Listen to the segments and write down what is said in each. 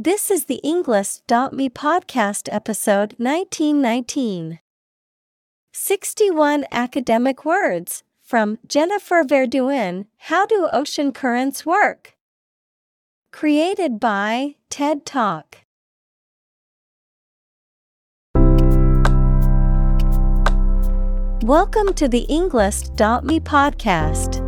This is the Englist.me podcast episode 1919. 61 academic words from Jennifer Verduin How Do Ocean Currents Work? Created by TED Talk. Welcome to the Englist.me podcast.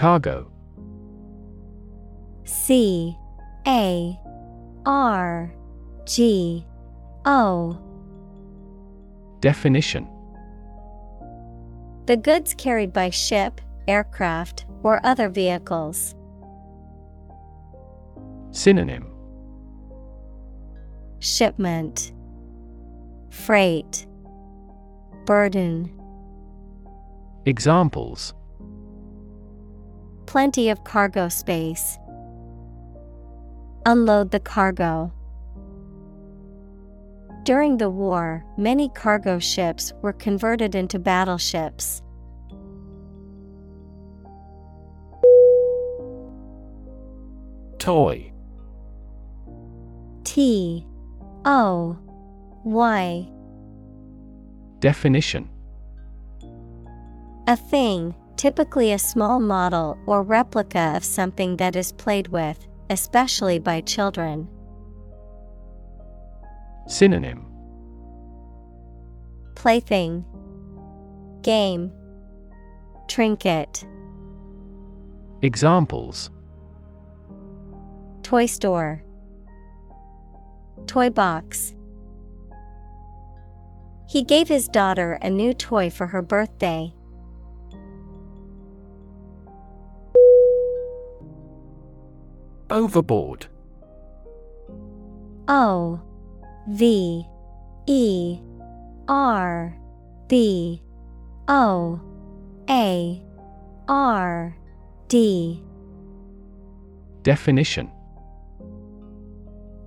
Cargo. C A R G O. Definition. The goods carried by ship, aircraft, or other vehicles. Synonym. Shipment. Freight. Burden. Examples Plenty of cargo space. Unload the cargo. During the war, many cargo ships were converted into battleships. Toy T O Y Definition A thing, typically a small model or replica of something that is played with, especially by children. Synonym. Plaything. Game. Trinket. Examples. Toy store. Toy box. He gave his daughter a new toy for her birthday. Overboard. O V E R B O A R D. Definition.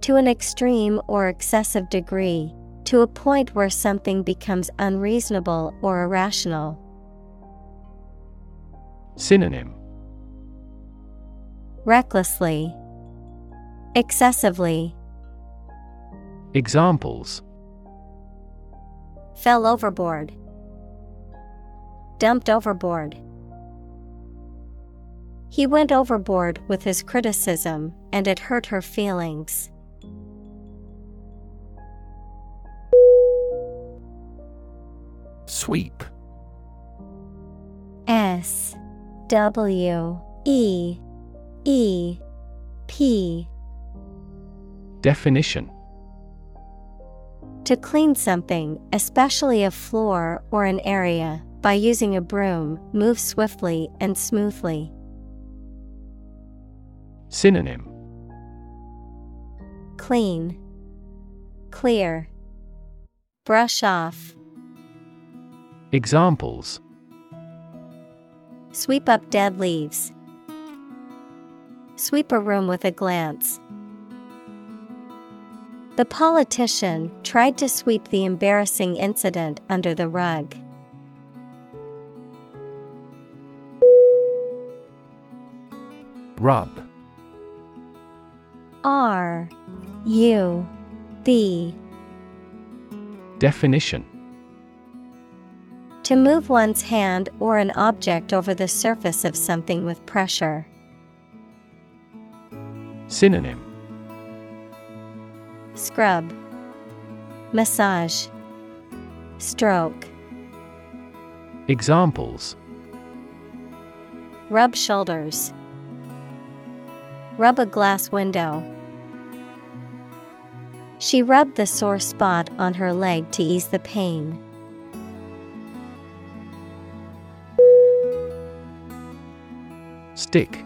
To an extreme or excessive degree, to a point where something becomes unreasonable or irrational. Synonym Recklessly, excessively, Examples fell overboard, dumped overboard. He went overboard with his criticism, and it hurt her feelings. Sweep S W E E P. Definition. To clean something, especially a floor or an area, by using a broom, move swiftly and smoothly. Synonym. Clean, clear, brush off, Examples. Sweep up dead leaves, sweep a room with a glance. The politician tried to sweep the embarrassing incident under the rug. Rub R U B Definition To move one's hand or an object over the surface of something with pressure. Synonym Scrub, Massage, Stroke. Examples Rub shoulders. Rub a glass window. She rubbed the sore spot on her leg to ease the pain. Stick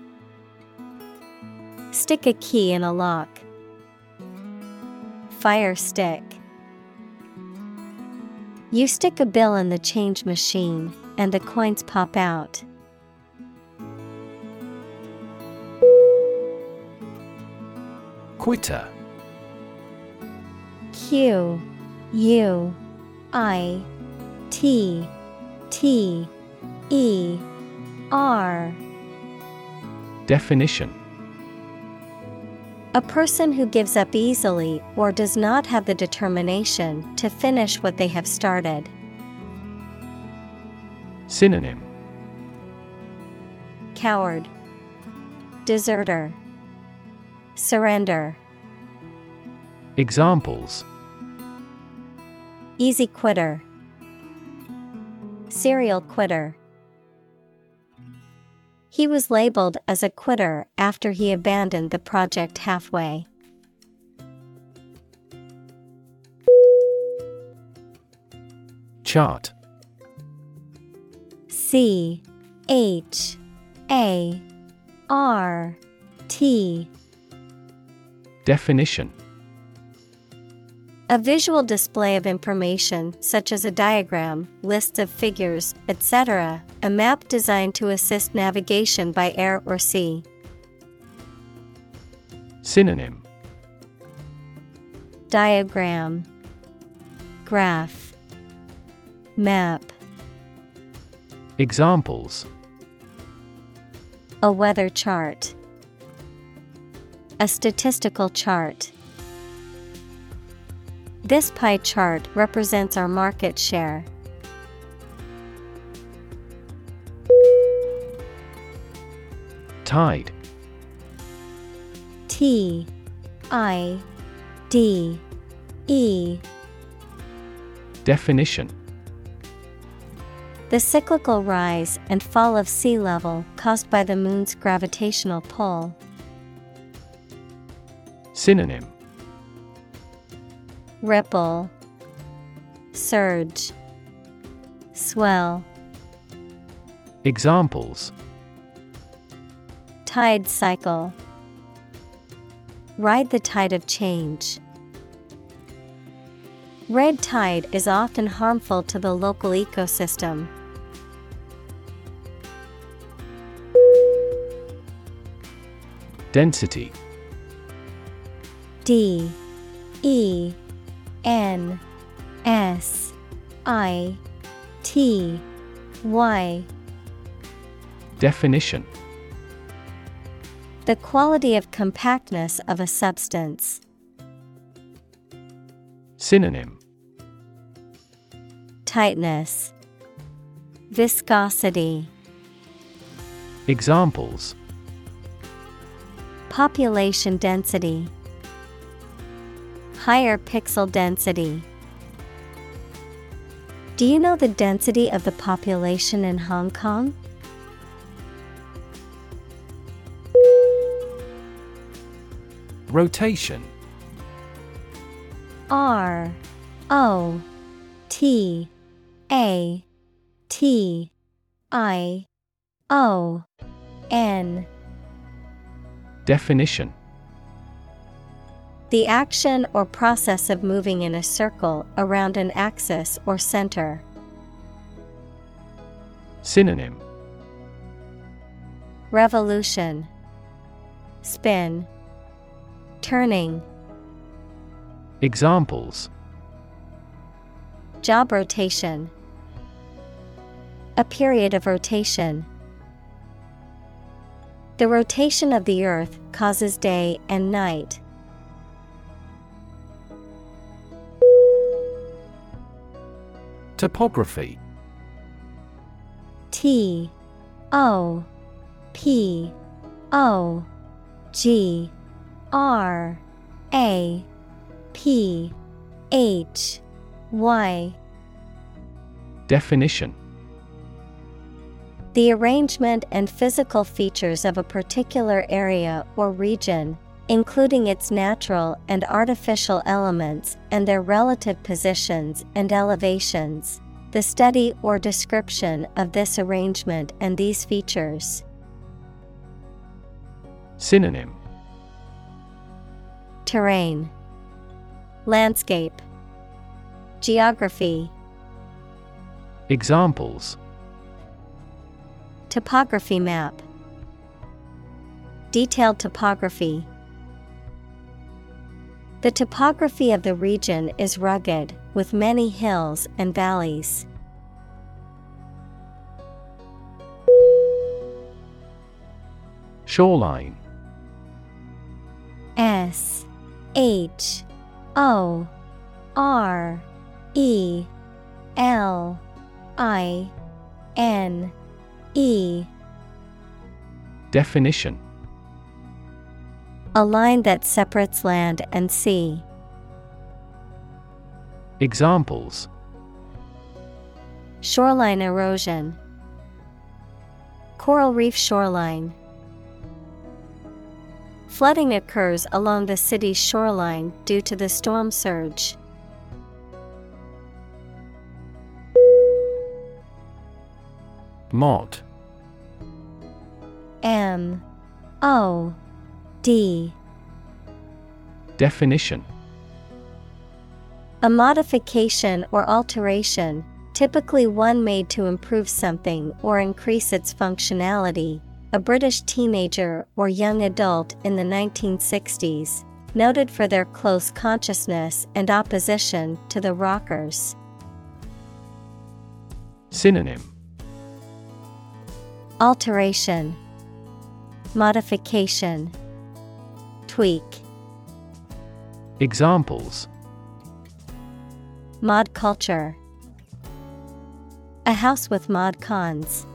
Stick a key in a lock. Fire stick. You stick a bill in the change machine, and the coins pop out. Quitter Q U I T T E R Definition A person who gives up easily or does not have the determination to finish what they have started. Synonym Coward, Deserter, Surrender. Examples Easy quitter, Serial quitter. He was labeled as a quitter after he abandoned the project halfway. Chart. C H A R T. Definition A visual display of information such as a diagram, lists of figures, etc., a map designed to assist navigation by air or sea. Synonym. Diagram. Graph. Map. Examples. A weather chart. A statistical chart This pie chart represents our market share. Tide T I D E Definition The cyclical rise and fall of sea level caused by the moon's gravitational pull. Synonym Ripple, Surge, Swell. Examples Tide cycle. Ride the tide of change. Red tide is often harmful to the local ecosystem. Density D E N S I T Y. Definition. The quality of compactness of a substance. Synonym. Tightness, Viscosity, Examples. Population density, Higher pixel density. Do you know the density of the population in Hong Kong? Rotation R O T A T I O N Definition The action or process of moving in a circle around an axis or center. Synonym Revolution Spin turning, Examples job rotation, a period of rotation. The rotation of the earth causes day and night. Topography. T O P O G R A P H Y. Definition. The arrangement and physical features of a particular area or region, including its natural and artificial elements and their relative positions and elevations. The study or description of this arrangement and these features. Synonym Terrain, Landscape, Geography, Examples Topography map, Detailed topography. The topography of the region is rugged, with many hills and valleys. Shoreline. S H O R E L I N E. Definition A line that separates land and sea. Examples Shoreline erosion, Coral reef shoreline. Flooding occurs along the city's shoreline due to the storm surge. Mod M O D Definition A modification or alteration, typically one made to improve something or increase its functionality. A British teenager or young adult in the 1960s, noted for their close consciousness and opposition to the rockers. Synonym Alteration, Modification, Tweak, Examples Mod culture, A house with mod cons.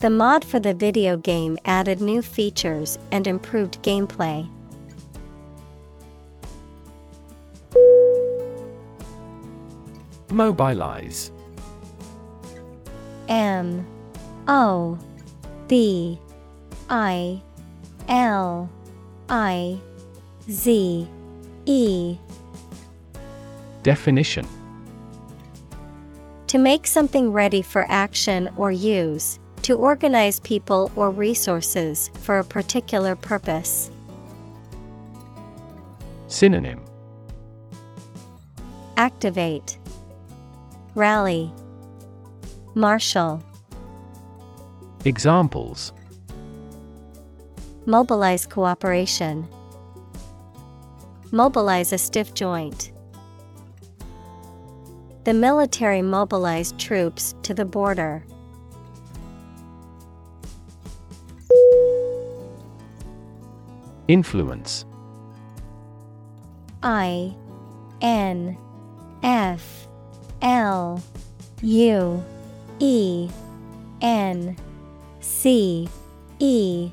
The mod for the video game added new features and improved gameplay. Mobilize M O B I L I Z E. Definition. To make something ready for action or use, to organize people or resources for a particular purpose. Synonym. Activate, Rally, Marshal, Examples Mobilize cooperation, Mobilize a stiff joint. The military mobilized troops to the border. Influence I N F L U E N C E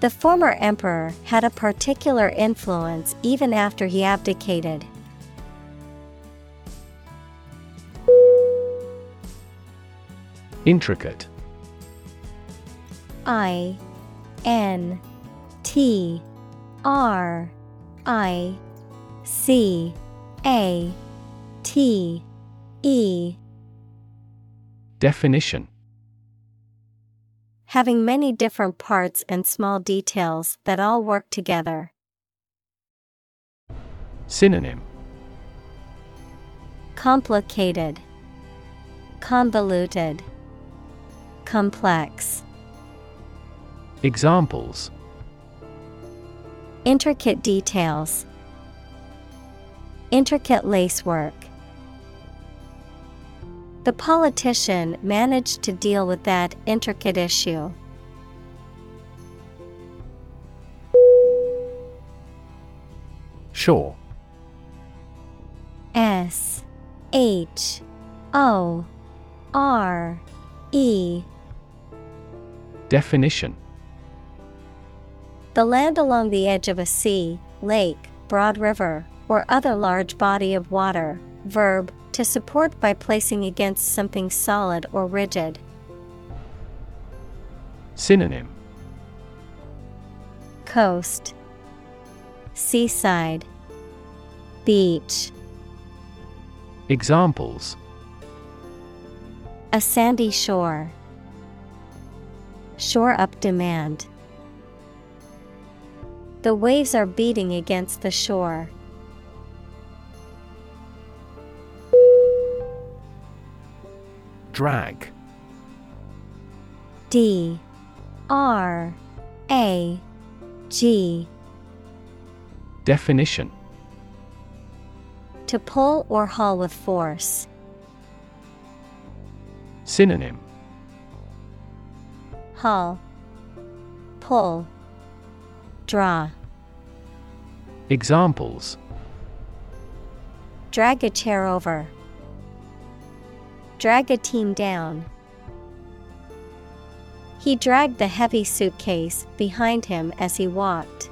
The former emperor had a particular influence even after he abdicated. Intricate. I N T R I C A T E. Definition Having many different parts and small details that all work together. Synonym Complicated, Convoluted, Complex. Examples Intricate details, Intricate lacework. The politician managed to deal with that intricate issue. Sure. S H O R E Definition The land along the edge of a sea, lake, broad river, or other large body of water. Verb, to support by placing against something solid or rigid. Synonym Coast, Seaside, Beach. Examples A sandy shore. Shore up demand. The waves are beating against the shore. Drag. D R A G. Definition. To pull or haul with force. Synonym. Haul, Pull, Draw. Examples. Drag a chair over. Drag a team down. He dragged the heavy suitcase behind him as he walked.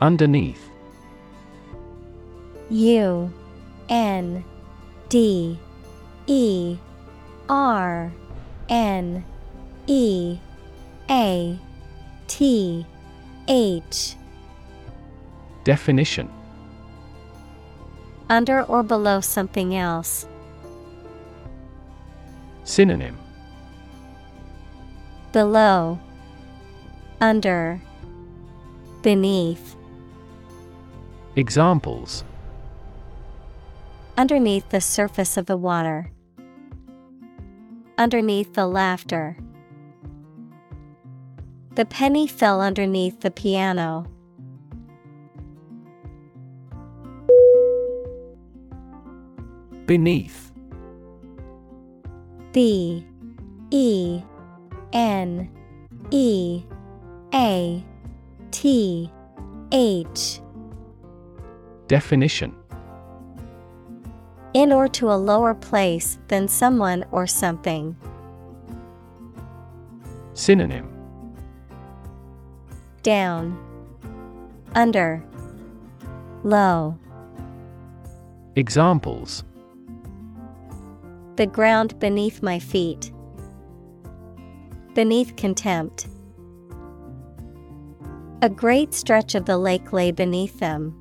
Underneath U N D E R N E A T H Definition Under or below something else. Synonym Below, Under, Beneath. Examples Underneath the surface of the water. Underneath the laughter. The penny fell underneath the piano. Beneath. B E N E A T H. Definition. In or to a lower place than someone or something. Synonym. Down, Under, Low. Examples The ground beneath my feet. Beneath contempt. A great stretch of the lake lay beneath them.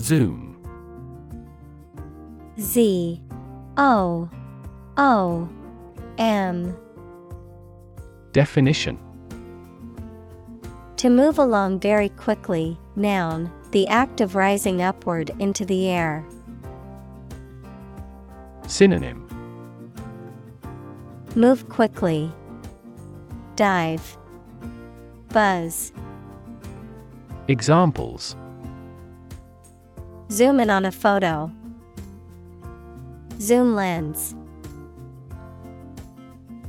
Zoom. Z. O. O. M. Definition. To move along very quickly, noun, the act of rising upward into the air. Synonym Move quickly. Dive. Buzz. Examples Zoom in on a photo. Zoom lens.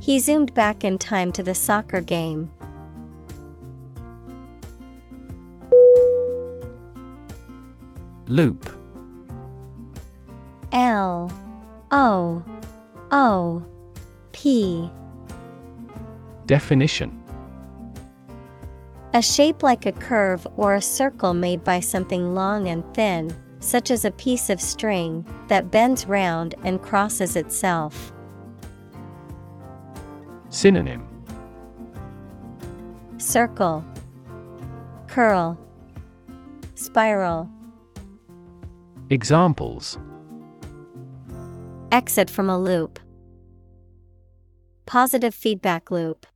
He zoomed back in time to the soccer game. Loop. L O O P. Definition. A shape like a curve or a circle made by something long and thin, such as a piece of string that bends round and crosses itself. Synonym. Circle, Curl, Spiral. Examples Exit from a loop. Positive feedback loop.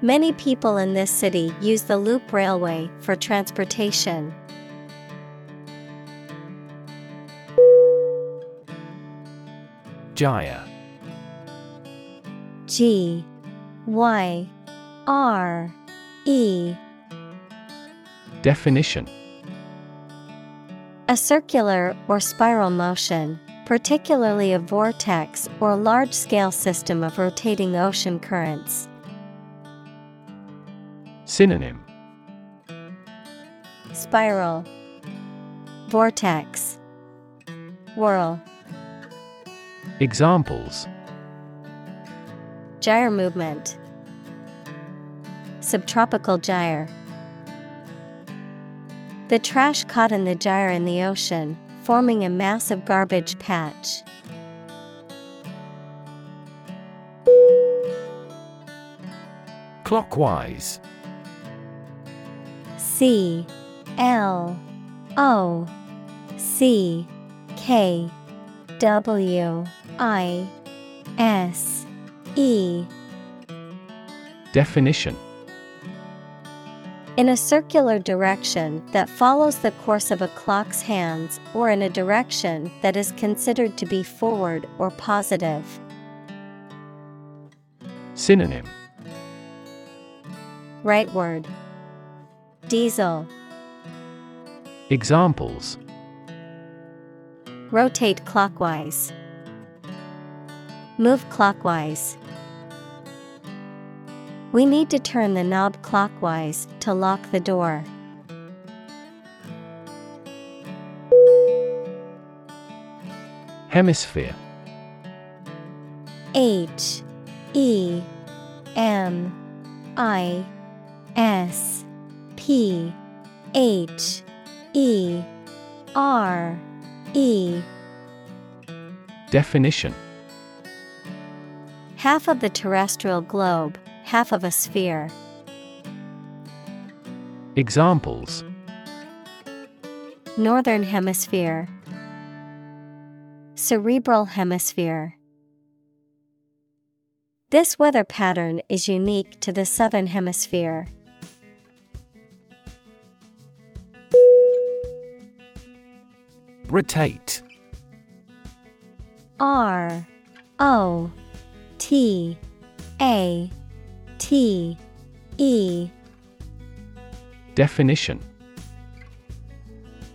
Many people in this city use the loop railway for transportation. Gyre G Y R E Definition A circular or spiral motion, particularly a vortex or large scale system of rotating ocean currents. Synonym. Spiral. Vortex. Whirl. Examples. Gyre movement. Subtropical gyre The trash caught in the gyre in the ocean, forming a massive garbage patch. Clockwise. C L O C K W I S E. Definition In a circular direction that follows the course of a clock's hands or in a direction that is considered to be forward or positive. Synonym Rightward Deasil Examples Rotate clockwise. Move clockwise. We need to turn the knob clockwise to lock the door. Hemisphere. H E M I S P H E R E. Definition. Half of the terrestrial globe, half of a sphere. Examples Northern Hemisphere Cerebral Hemisphere This weather pattern is unique to the Southern Hemisphere. Rotate R O T A T E Definition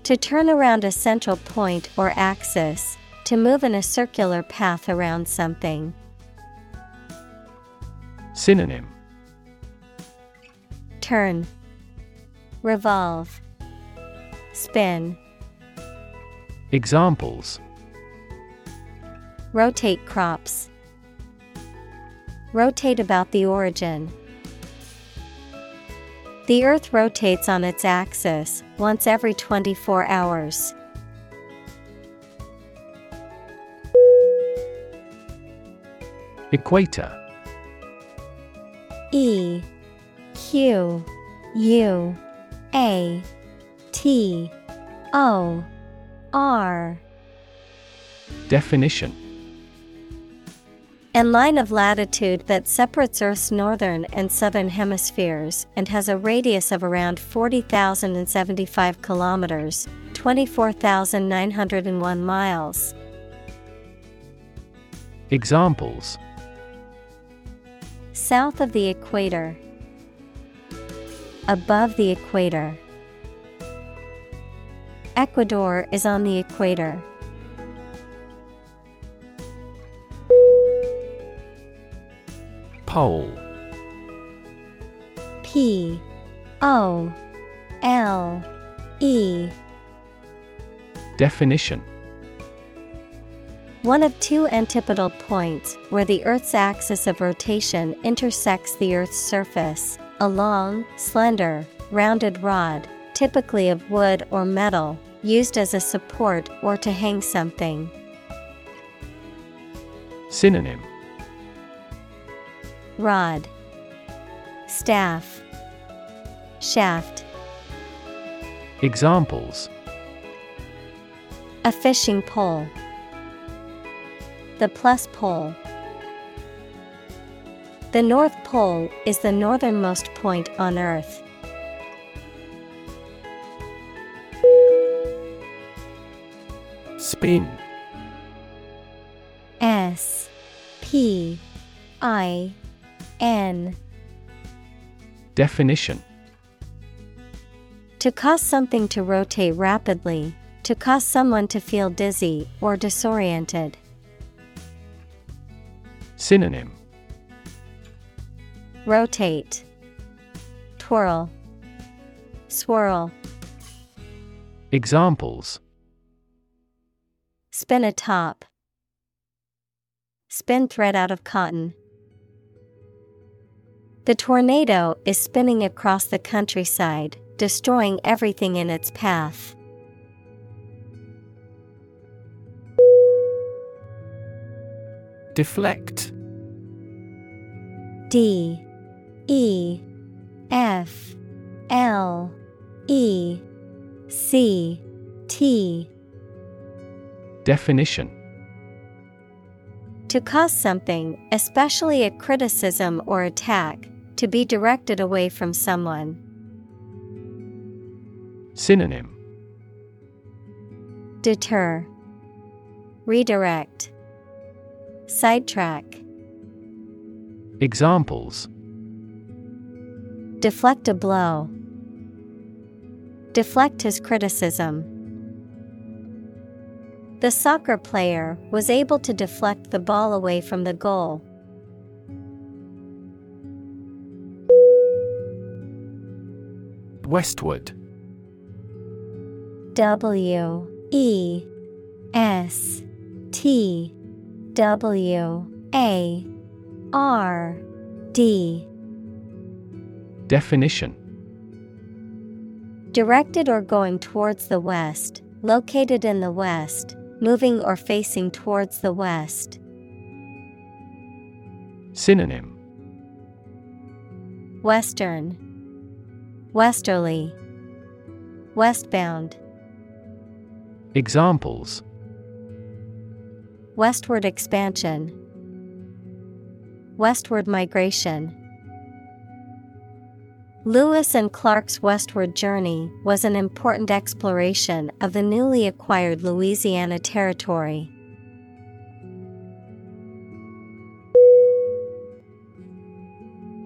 To turn around a central point or axis, to move in a circular path around something. Synonym Turn, Revolve, Spin. Examples Rotate crops. Rotate about the origin. The Earth rotates on its axis once every 24 hours. Equator E Q U A T O R Definition And line of latitude that separates Earth's northern and southern hemispheres and has a radius of around 40,075 kilometers, 24,901 miles. Examples South of the equator. Above the equator. Ecuador is on the equator. Pole. P O L E. Definition. One of two antipodal points where the Earth's axis of rotation intersects the Earth's surface, a long, slender, rounded rod, typically of wood or metal, used as a support or to hang something. Synonym Rod, Staff, Shaft. Examples A fishing pole. The plus pole. The North Pole is the northernmost point on Earth. Spin S P I N Definition To cause something to rotate rapidly, to cause someone to feel dizzy or disoriented. Synonym Rotate, Twirl, Swirl. Examples Spin a top. Spin thread out of cotton. The tornado is spinning across the countryside, destroying everything in its path. Deflect. D. E. F. L. E. C. T. Definition. To cause something, especially a criticism or attack, to be directed away from someone. Synonym Deter, Redirect, Sidetrack, Examples Deflect a blow, Deflect his criticism. The soccer player was able to deflect the ball away from the goal. Westward W E S T W A R D. Definition. Directed or going towards the west, located in the west, moving or facing towards the west. Synonym. Western, Westerly, Westbound, Examples. Westward expansion, Westward migration. Lewis and Clark's westward journey was an important exploration of the newly acquired Louisiana Territory.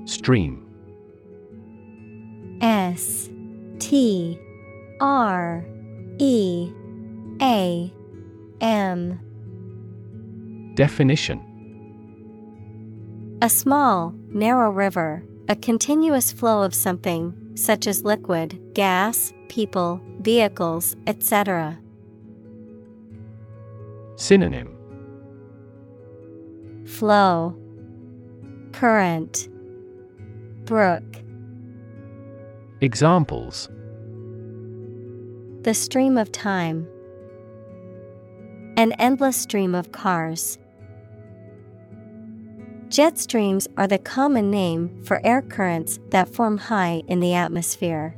Stream S T R E A M. Definition. A small, narrow river, a continuous flow of something, such as liquid, gas, people, vehicles, etc. Synonym. Flow, Current, Brook. Examples. The stream of time. An endless stream of cars. Jet streams are the common name for air currents that form high in the atmosphere.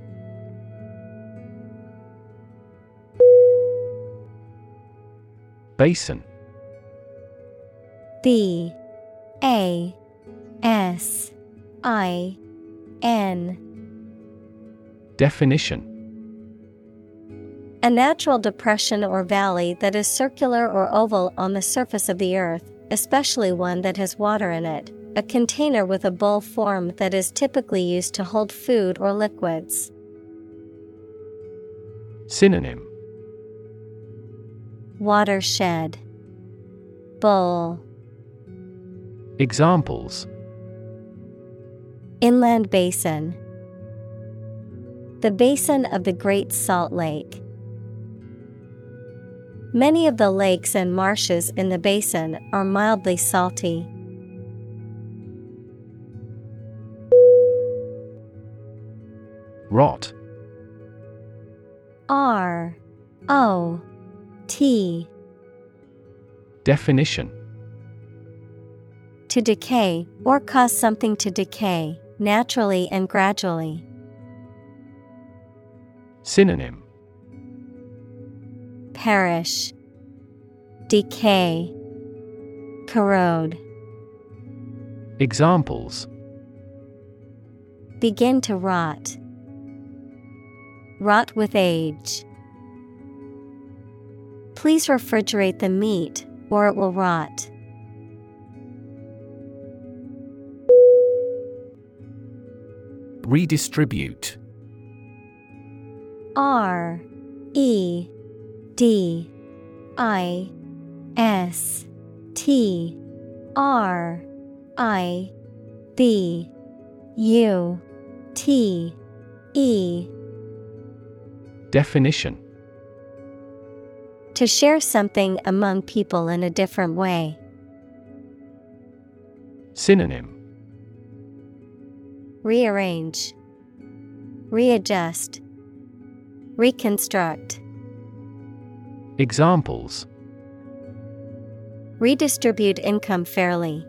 Basin. B. A. S. I. N Definition. A natural depression or valley that is circular or oval on the surface of the earth, especially one that has water in it. A container with a bowl form that is typically used to hold food or liquids. Synonym. Watershed. Bowl. Examples. Inland Basin The basin of the Great Salt Lake. Many of the lakes and marshes in the basin are mildly salty. Rot. R O T. Definition To decay, or cause something to decay, naturally and gradually. Synonym Perish, Decay, Corrode. Examples Begin to rot. Rot with age. Please refrigerate the meat or it will rot. Redistribute R E D I S T R I B U T E. Definition. To share something among people in a different way. Synonym. Rearrange, Readjust, Reconstruct. Examples Redistribute income fairly.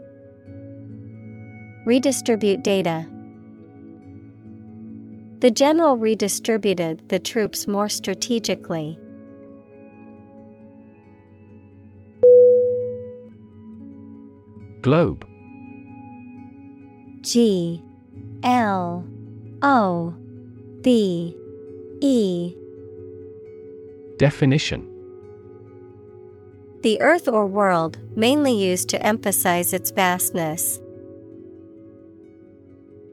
Redistribute data. The general redistributed the troops more strategically. Globe G L O B E Definition The earth or world, mainly used to emphasize its vastness.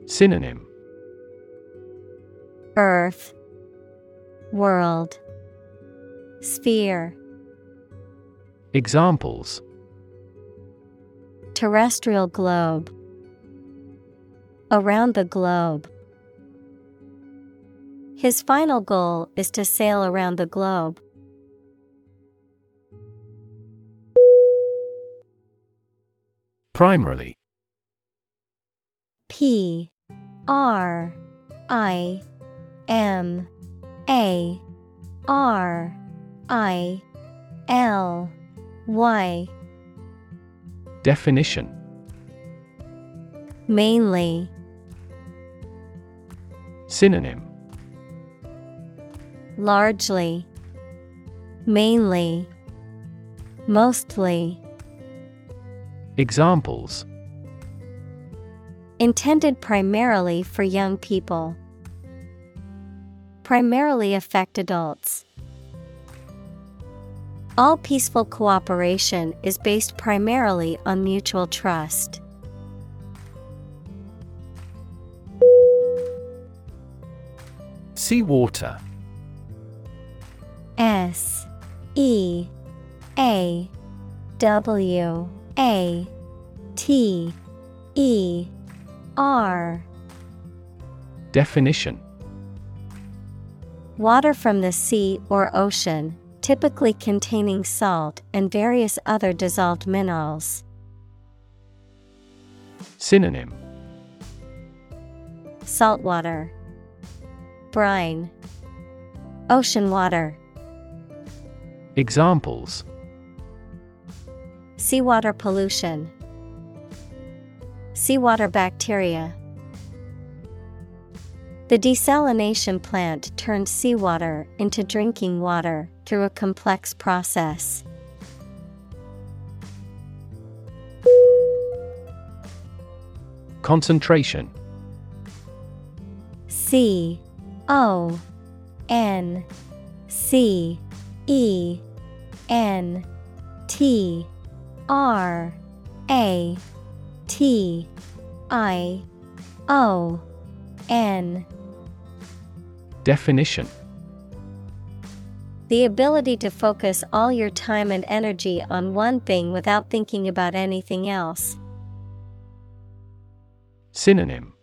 Synonym Earth, World, Sphere. Examples Terrestrial globe. Around the globe. His final goal is to sail around the globe. Primarily. P R I M A R I L Y. Definition. Mainly. Synonym Largely Mainly Mostly Examples Intended primarily for young people. Primarily affect adults. All peaceful cooperation is based primarily on mutual trust. Seawater S E A W A T E R. Definition. Water from the sea or ocean, typically containing salt and various other dissolved minerals. Synonym. Saltwater, brine, ocean water, Examples seawater pollution, seawater bacteria. The desalination plant turned seawater into drinking water through a complex process. Concentration C O N C E N T R A T I O N. Definition. The ability to focus all your time and energy on one thing without thinking about anything else. Synonym.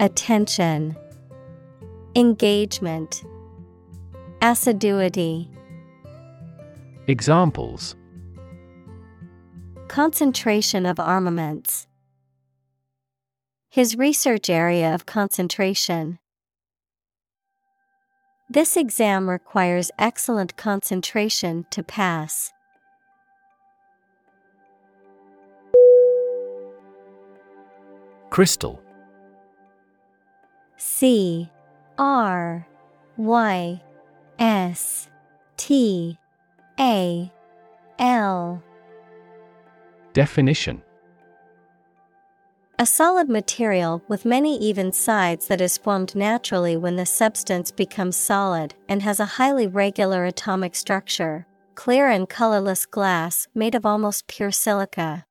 Attention, Engagement, Assiduity, Examples Concentration of armaments, His research area of concentration. This exam requires excellent concentration to pass. Crystal C R Y S T A L Definition A solid material with many even sides that is formed naturally when the substance becomes solid and has a highly regular atomic structure. Clear and colorless glass made of almost pure silica.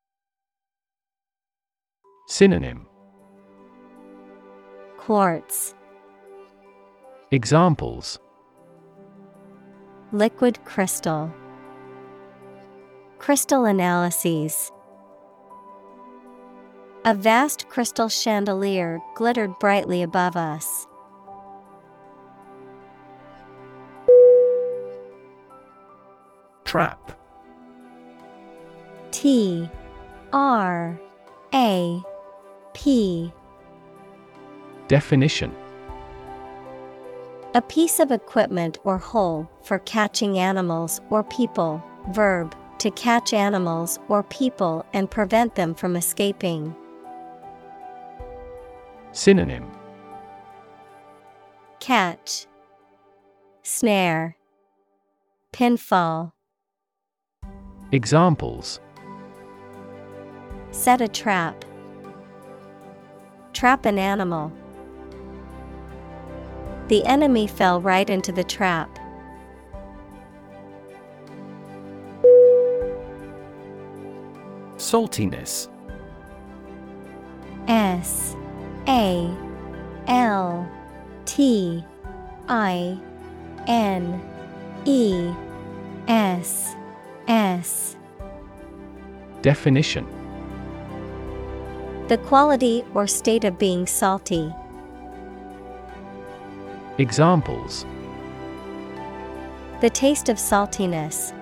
Synonym Quartz. Examples Liquid crystal. Crystal analyses. A vast crystal chandelier glittered brightly above us. Trap T R A P Definition A piece of equipment or hole for catching animals or people. Verb to catch animals or people and prevent them from escaping. Synonym Catch, Snare, Pinfall. Examples Set a trap. Trap an animal. The enemy fell right into the trap. Saltiness S A L T I N E S S Definition The quality or state of being salty. Examples. The taste of saltiness.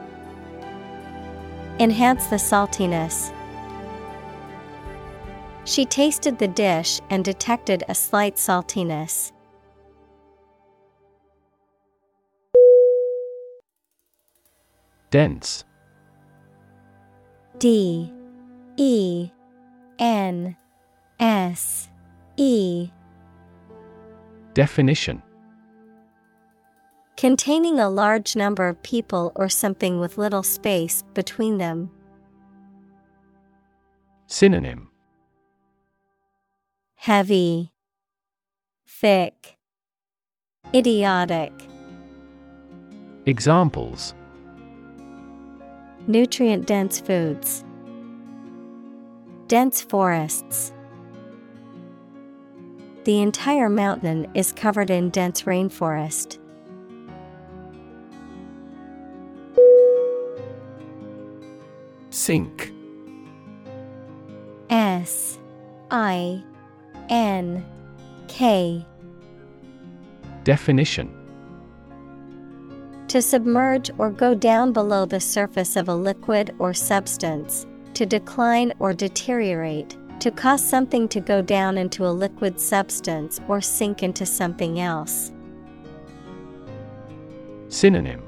Enhance the saltiness. She tasted the dish and detected a slight saltiness. Dense. D. E. N. S. E. Definition Containing a large number of people or something with little space between them. Synonym Heavy, Thick, Idiotic. Examples Nutrient dense foods. Dense forests. The entire mountain is covered in dense rainforest. Sink. S I N K. Definition. To submerge or go down below the surface of a liquid or substance, to decline or deteriorate, to cause something to go down into a liquid substance or sink into something else. Synonym.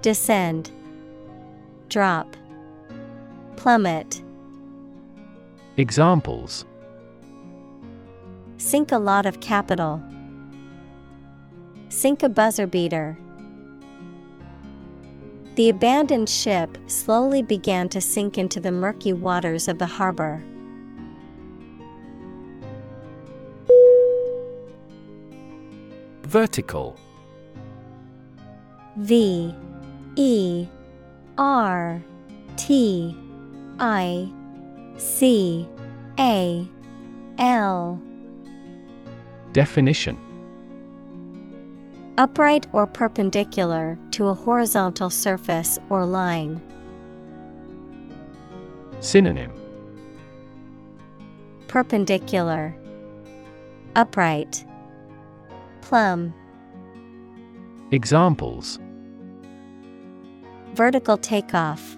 Descend, Drop, Plummet. Examples Sink a lot of capital. Sink a buzzer beater. The abandoned ship slowly began to sink into the murky waters of the harbor. Vertical V E R T I C A L Definition. Upright or perpendicular to a horizontal surface or line. Synonym. Perpendicular, Upright, Plumb. Examples Vertical takeoff,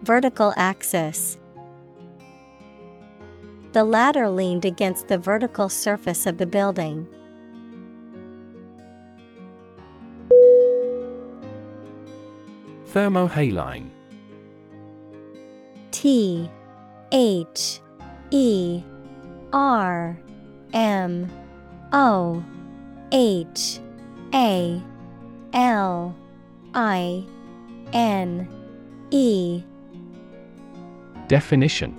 Vertical axis. The ladder leaned against the vertical surface of the building. Thermohaline T H E R M O H A L I N E. Definition.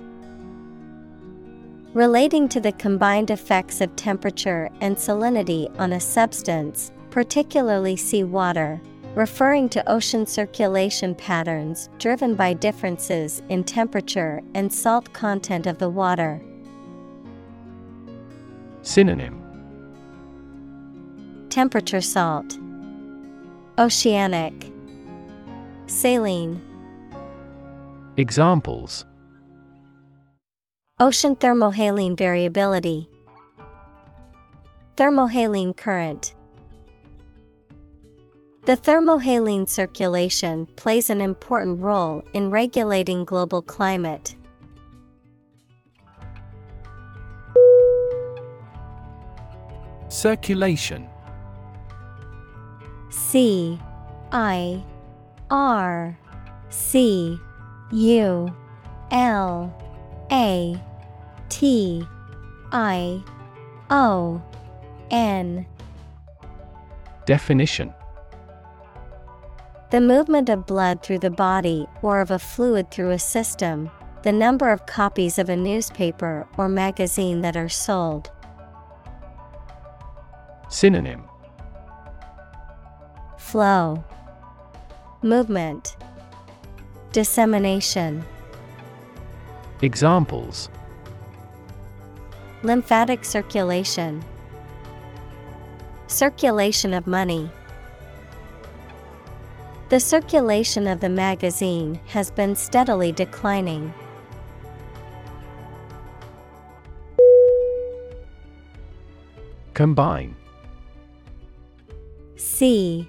Relating to the combined effects of temperature and salinity on a substance, particularly seawater, referring to ocean circulation patterns driven by differences in temperature and salt content of the water. Synonym. Temperature salt, Oceanic, Saline. Examples Ocean thermohaline variability, Thermohaline current. The thermohaline circulation plays an important role in regulating global climate. Circulation C I R C U L A T I O N. Definition. The movement of blood through the body or of a fluid through a system, the number of copies of a newspaper or magazine that are sold. Synonym Flow, Movement, Dissemination. Examples Lymphatic circulation, Circulation of money. The circulation of the magazine has been steadily declining. Combine C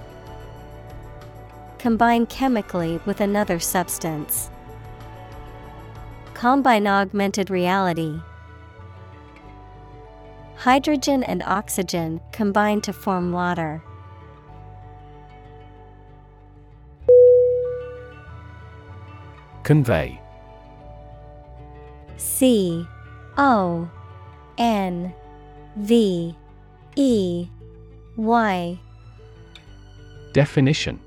Combine chemically with another substance. Combine augmented reality. Hydrogen and oxygen combine to form water. Convey C O N V E Y Definition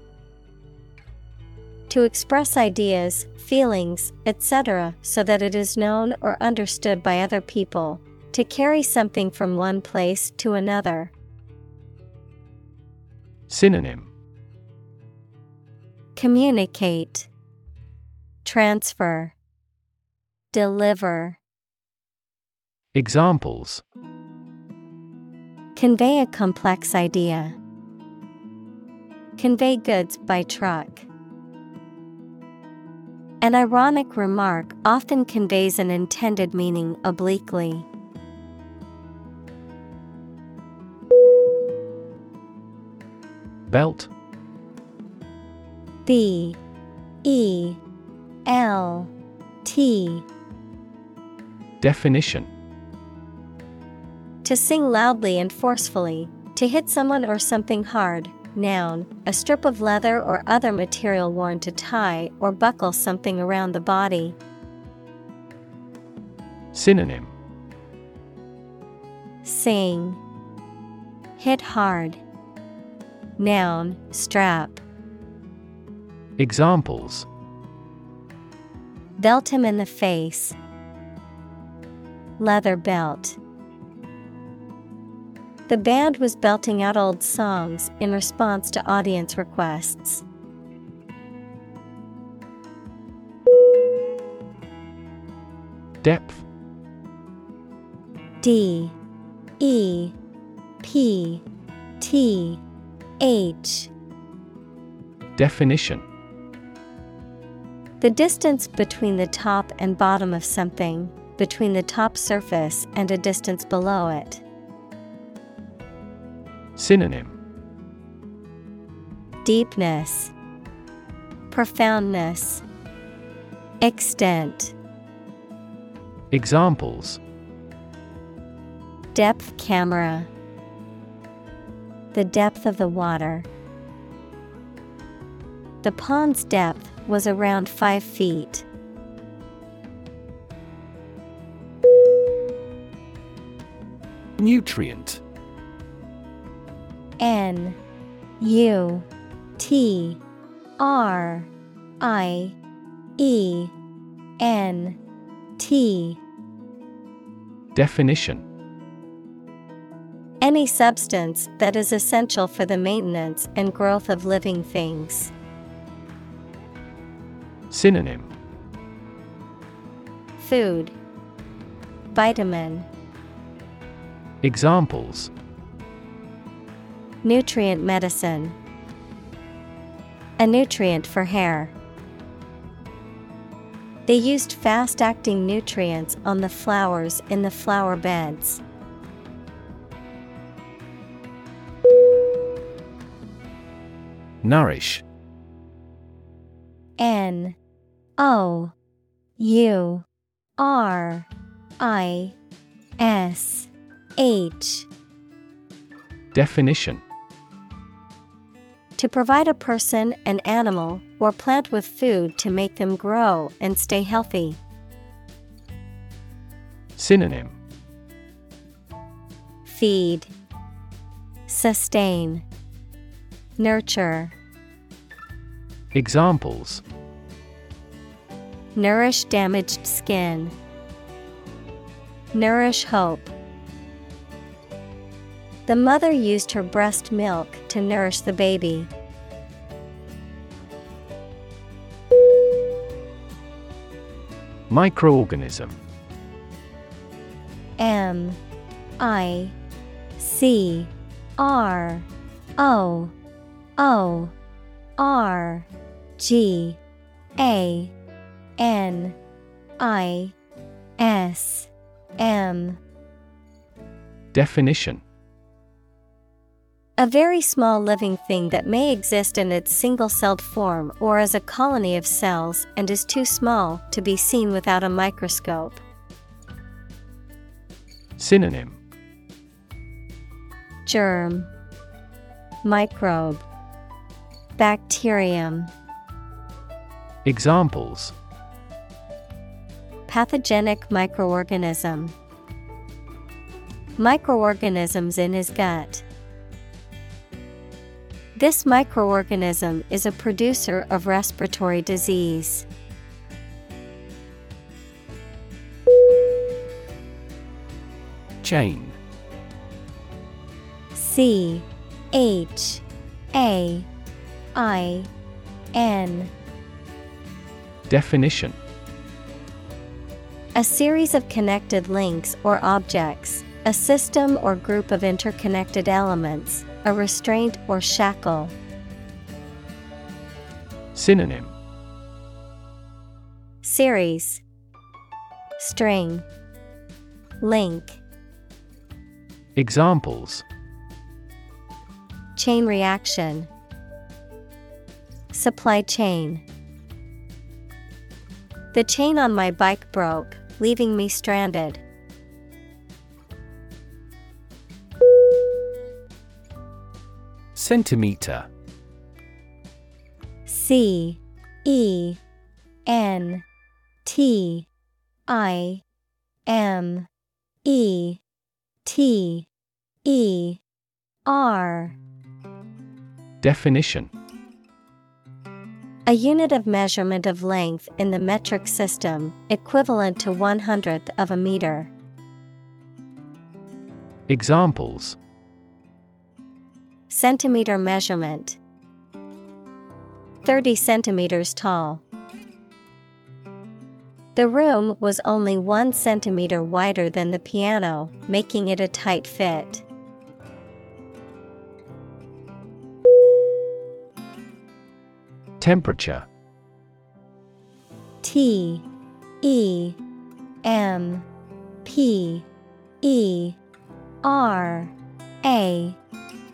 To express ideas, feelings, etc., so that it is known or understood by other people. To carry something from one place to another. Synonym Communicate, Transfer, Deliver. Examples Convey a complex idea. Convey goods by truck. An ironic remark often conveys an intended meaning obliquely. Belt. B. E. L. T. Definition. To sing loudly and forcefully, to hit someone or something hard. Noun, a strip of leather or other material worn to tie or buckle something around the body. Synonym Sing. Hit hard. Noun, strap. Examples Belt him in the face. Leather belt. The band was belting out old songs in response to audience requests. Depth. D. E. P. T. H. Definition. The distance between the top and bottom of something, between the top surface and a distance below it. Synonym Deepness, Profoundness, Extent. Examples Depth camera. The depth of the water. The pond's depth was around five feet. Nutrient N U T R I E N T. Definition. Any substance that is essential for the maintenance and growth of living things. Synonym. Food. Vitamin. Examples Nutrient medicine A nutrient for hair. They used fast acting nutrients on the flowers in the flower beds. Nourish N O U R I S H Definition To provide a person, an animal, or plant with food to make them grow and stay healthy. Synonym Feed, Sustain, Nurture. Examples Nourish damaged skin. Nourish hope. The mother used her breast milk to nourish the baby. Microorganism. M I C R O O R G A N I S M. Definition A very small living thing that may exist in its single celled form or as a colony of cells and is too small to be seen without a microscope. Synonym Germ, Microbe, Bacterium. Examples Pathogenic microorganism. Microorganisms in his gut. This microorganism is a producer of respiratory disease. Chain C H A I N. Definition A series of connected links or objects, a system or group of interconnected elements, a restraint or shackle. Synonym. Series. String. Link. Examples. Chain reaction. Supply chain. The chain on my bike broke, leaving me stranded. Centimeter. C E N T I M E T E R. Definition. A unit of measurement of length in the metric system, equivalent to one hundredth of a meter. Examples Centimeter measurement 30 centimeters tall. The room was only one centimeter wider than the piano, making it a tight fit. Temperature T E M P E R A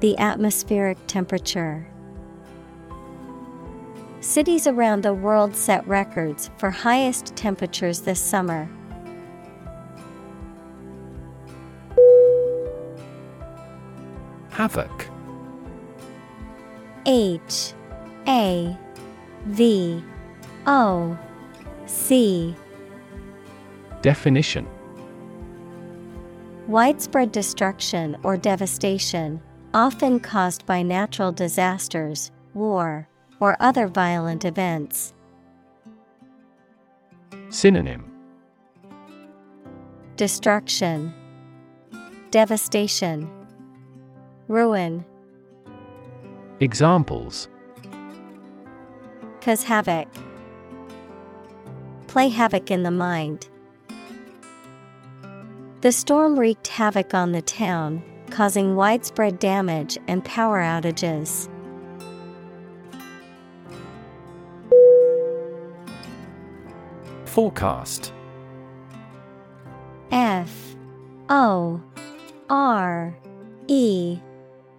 The atmospheric temperature. Cities around the world set records for highest temperatures this summer. Havoc. H A V O C. Definition. Widespread destruction or devastation, often caused by natural disasters, war, or other violent events. Synonym Destruction, Devastation, Ruin. Examples Cause havoc. Play havoc in the mind. The storm wreaked havoc on the town, causing widespread damage and power outages. Forecast. F O R E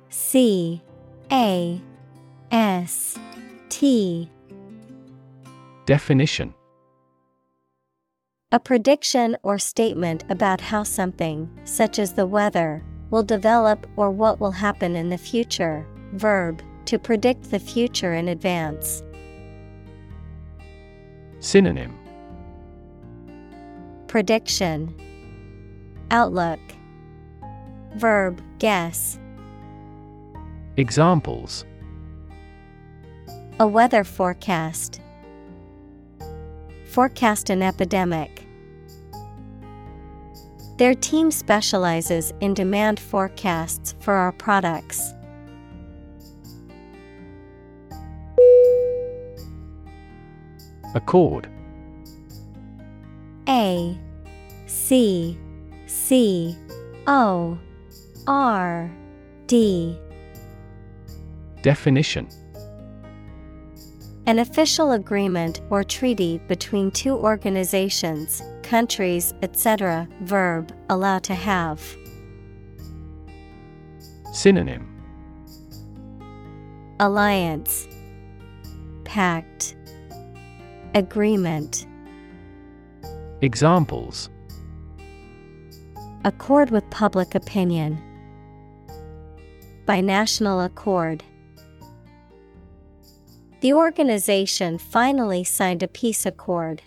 C A S T. Definition. A prediction or statement about how something, such as the weather, will develop or what will happen in the future. Verb, to predict the future in advance. Synonym Prediction, Outlook, Verb, guess. Examples A weather forecast. Forecast an epidemic. Their team specializes in demand forecasts for our products. Accord. A C C O R D. Definition. An official agreement or treaty between two organizations, countries, etc. Verb, allow to have. Synonym Alliance, Pact, Agreement. Examples Accord with public opinion. By national accord. The organization finally signed a peace accord.